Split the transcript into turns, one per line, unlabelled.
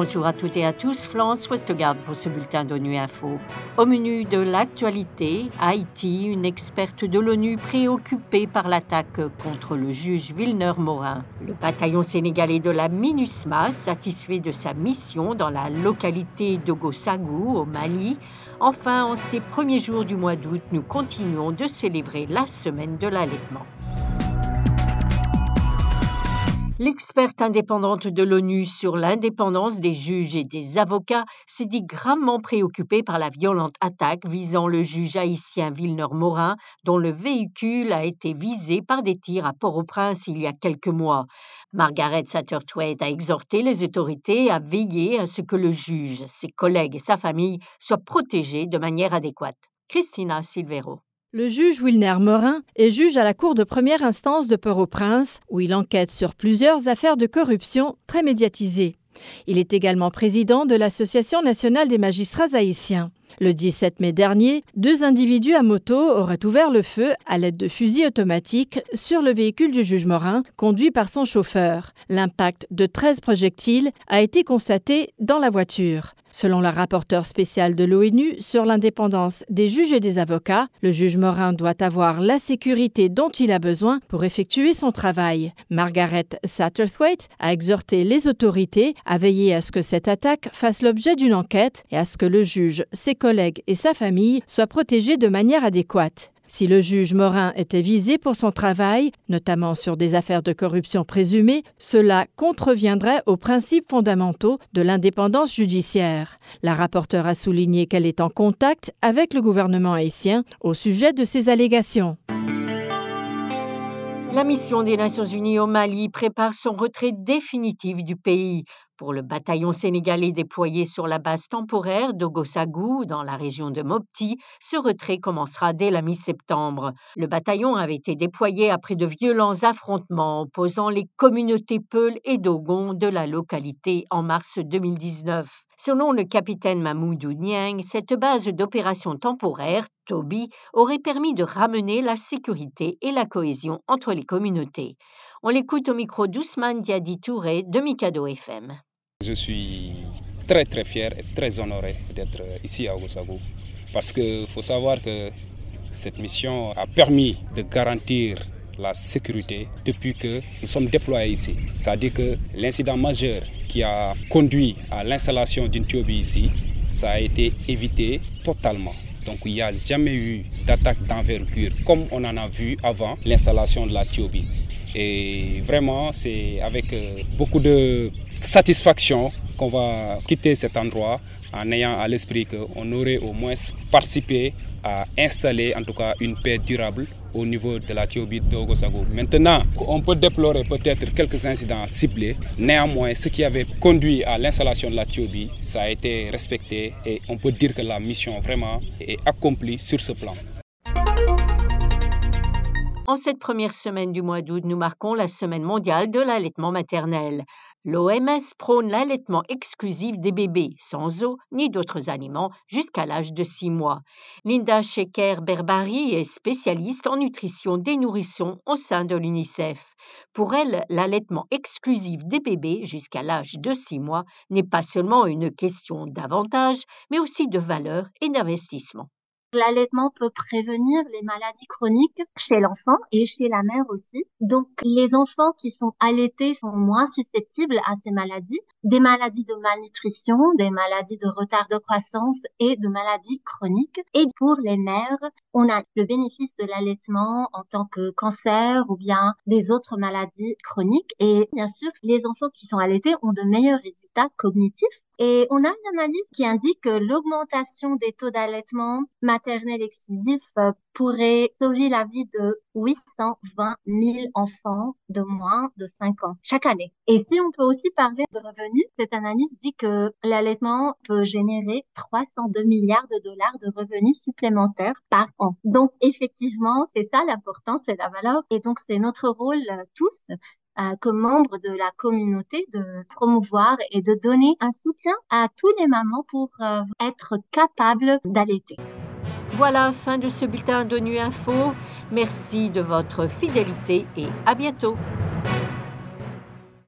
Bonjour à toutes et à tous, Florence Westgard pour ce bulletin d'ONU Info. Au menu de l'actualité, Haïti, une experte de l'ONU préoccupée par l'attaque contre le juge Villeneuve-Morin. Le bataillon sénégalais de la MINUSMA, satisfait de sa mission dans la localité d'Ogosagou, au Mali. Enfin, en ces premiers jours du mois d'août, nous continuons de célébrer la semaine de l'allaitement. L'experte indépendante de l'ONU sur l'indépendance des juges et des avocats s'est dit gravement préoccupée par la violente attaque visant le juge haïtien Villeneuve-Morin, dont le véhicule a été visé par des tirs à Port-au-Prince il y a quelques mois. Margaret Satterthwaite a exhorté les autorités à veiller à ce que le juge, ses collègues et sa famille soient protégés de manière adéquate. Christina Silvero.
Le juge Wilner Morin est juge à la Cour de première instance de Port-au-Prince, où il enquête sur plusieurs affaires de corruption très médiatisées. Il est également président de l'Association nationale des magistrats haïtiens. Le 17 mai dernier, deux individus à moto auraient ouvert le feu à l'aide de fusils automatiques sur le véhicule du juge Morin, conduit par son chauffeur. L'impact de 13 projectiles a été constaté dans la voiture. Selon la rapporteure spéciale de l'ONU sur l'indépendance des juges et des avocats, le juge Morin doit avoir la sécurité dont il a besoin pour effectuer son travail. Margaret Satterthwaite a exhorté les autorités à veiller à ce que cette attaque fasse l'objet d'une enquête et à ce que le juge, collègues et sa famille soient protégés de manière adéquate. Si le juge Morin était visé pour son travail, notamment sur des affaires de corruption présumées, cela contreviendrait aux principes fondamentaux de l'indépendance judiciaire. La rapporteure a souligné qu'elle est en contact avec le gouvernement haïtien au sujet de ces allégations.
La mission des Nations Unies au Mali prépare son retrait définitif du pays. Pour le bataillon sénégalais déployé sur la base temporaire d'Ogosagou, dans la région de Mopti, ce retrait commencera dès la mi-septembre. Le bataillon avait été déployé après de violents affrontements opposant les communautés Peul et Dogon de la localité en mars 2019. Selon le capitaine Mamoudou Niang, cette base d'opération temporaire, Toby, aurait permis de ramener la sécurité et la cohésion entre les communautés. On l'écoute au micro d'Ousmane Diadi Touré de Mikado FM.
Je suis très très fier et très honoré d'être ici à Ogosagou parce qu'il faut savoir que cette mission a permis de garantir la sécurité depuis que nous sommes déployés ici. C'est-à-dire que l'incident majeur qui a conduit à l'installation d'une Tiobi ici, ça a été évité totalement. Donc il n'y a jamais eu d'attaque d'envergure comme on en a vu avant l'installation de la Tiobi. Et vraiment, c'est avec euh, beaucoup de satisfaction qu'on va quitter cet endroit en ayant à l'esprit qu'on aurait au moins participé à installer en tout cas une paix durable au niveau de la Tiobi d'Ogosago. Maintenant, on peut déplorer peut-être quelques incidents ciblés. Néanmoins, ce qui avait conduit à l'installation de la Tiobi, ça a été respecté et on peut dire que la mission vraiment est accomplie sur ce plan.
En cette première semaine du mois d'août, nous marquons la semaine mondiale de l'allaitement maternel. L'OMS prône l'allaitement exclusif des bébés, sans eau ni d'autres aliments, jusqu'à l'âge de 6 mois. Linda Sheker-Berbari est spécialiste en nutrition des nourrissons au sein de l'UNICEF. Pour elle, l'allaitement exclusif des bébés jusqu'à l'âge de 6 mois n'est pas seulement une question d'avantage, mais aussi de valeur et d'investissement.
L'allaitement peut prévenir les maladies chroniques chez l'enfant et chez la mère aussi. Donc, les enfants qui sont allaités sont moins susceptibles à ces maladies, des maladies de malnutrition, des maladies de retard de croissance et de maladies chroniques. Et pour les mères, on a le bénéfice de l'allaitement en tant que cancer ou bien des autres maladies chroniques. Et bien sûr, les enfants qui sont allaités ont de meilleurs résultats cognitifs et on a une analyse qui indique que l'augmentation des taux d'allaitement maternel exclusif euh, pourrait sauver la vie de 820 000 enfants de moins de 5 ans chaque année. Et si on peut aussi parler de revenus, cette analyse dit que l'allaitement peut générer 302 milliards de dollars de revenus supplémentaires par an. Donc effectivement, c'est ça l'importance, c'est la valeur. Et donc c'est notre rôle euh, tous comme membre de la communauté de promouvoir et de donner un soutien à tous les mamans pour euh, être capables d'allaiter.
Voilà, fin de ce bulletin d'ONU Info. Merci de votre fidélité et à bientôt.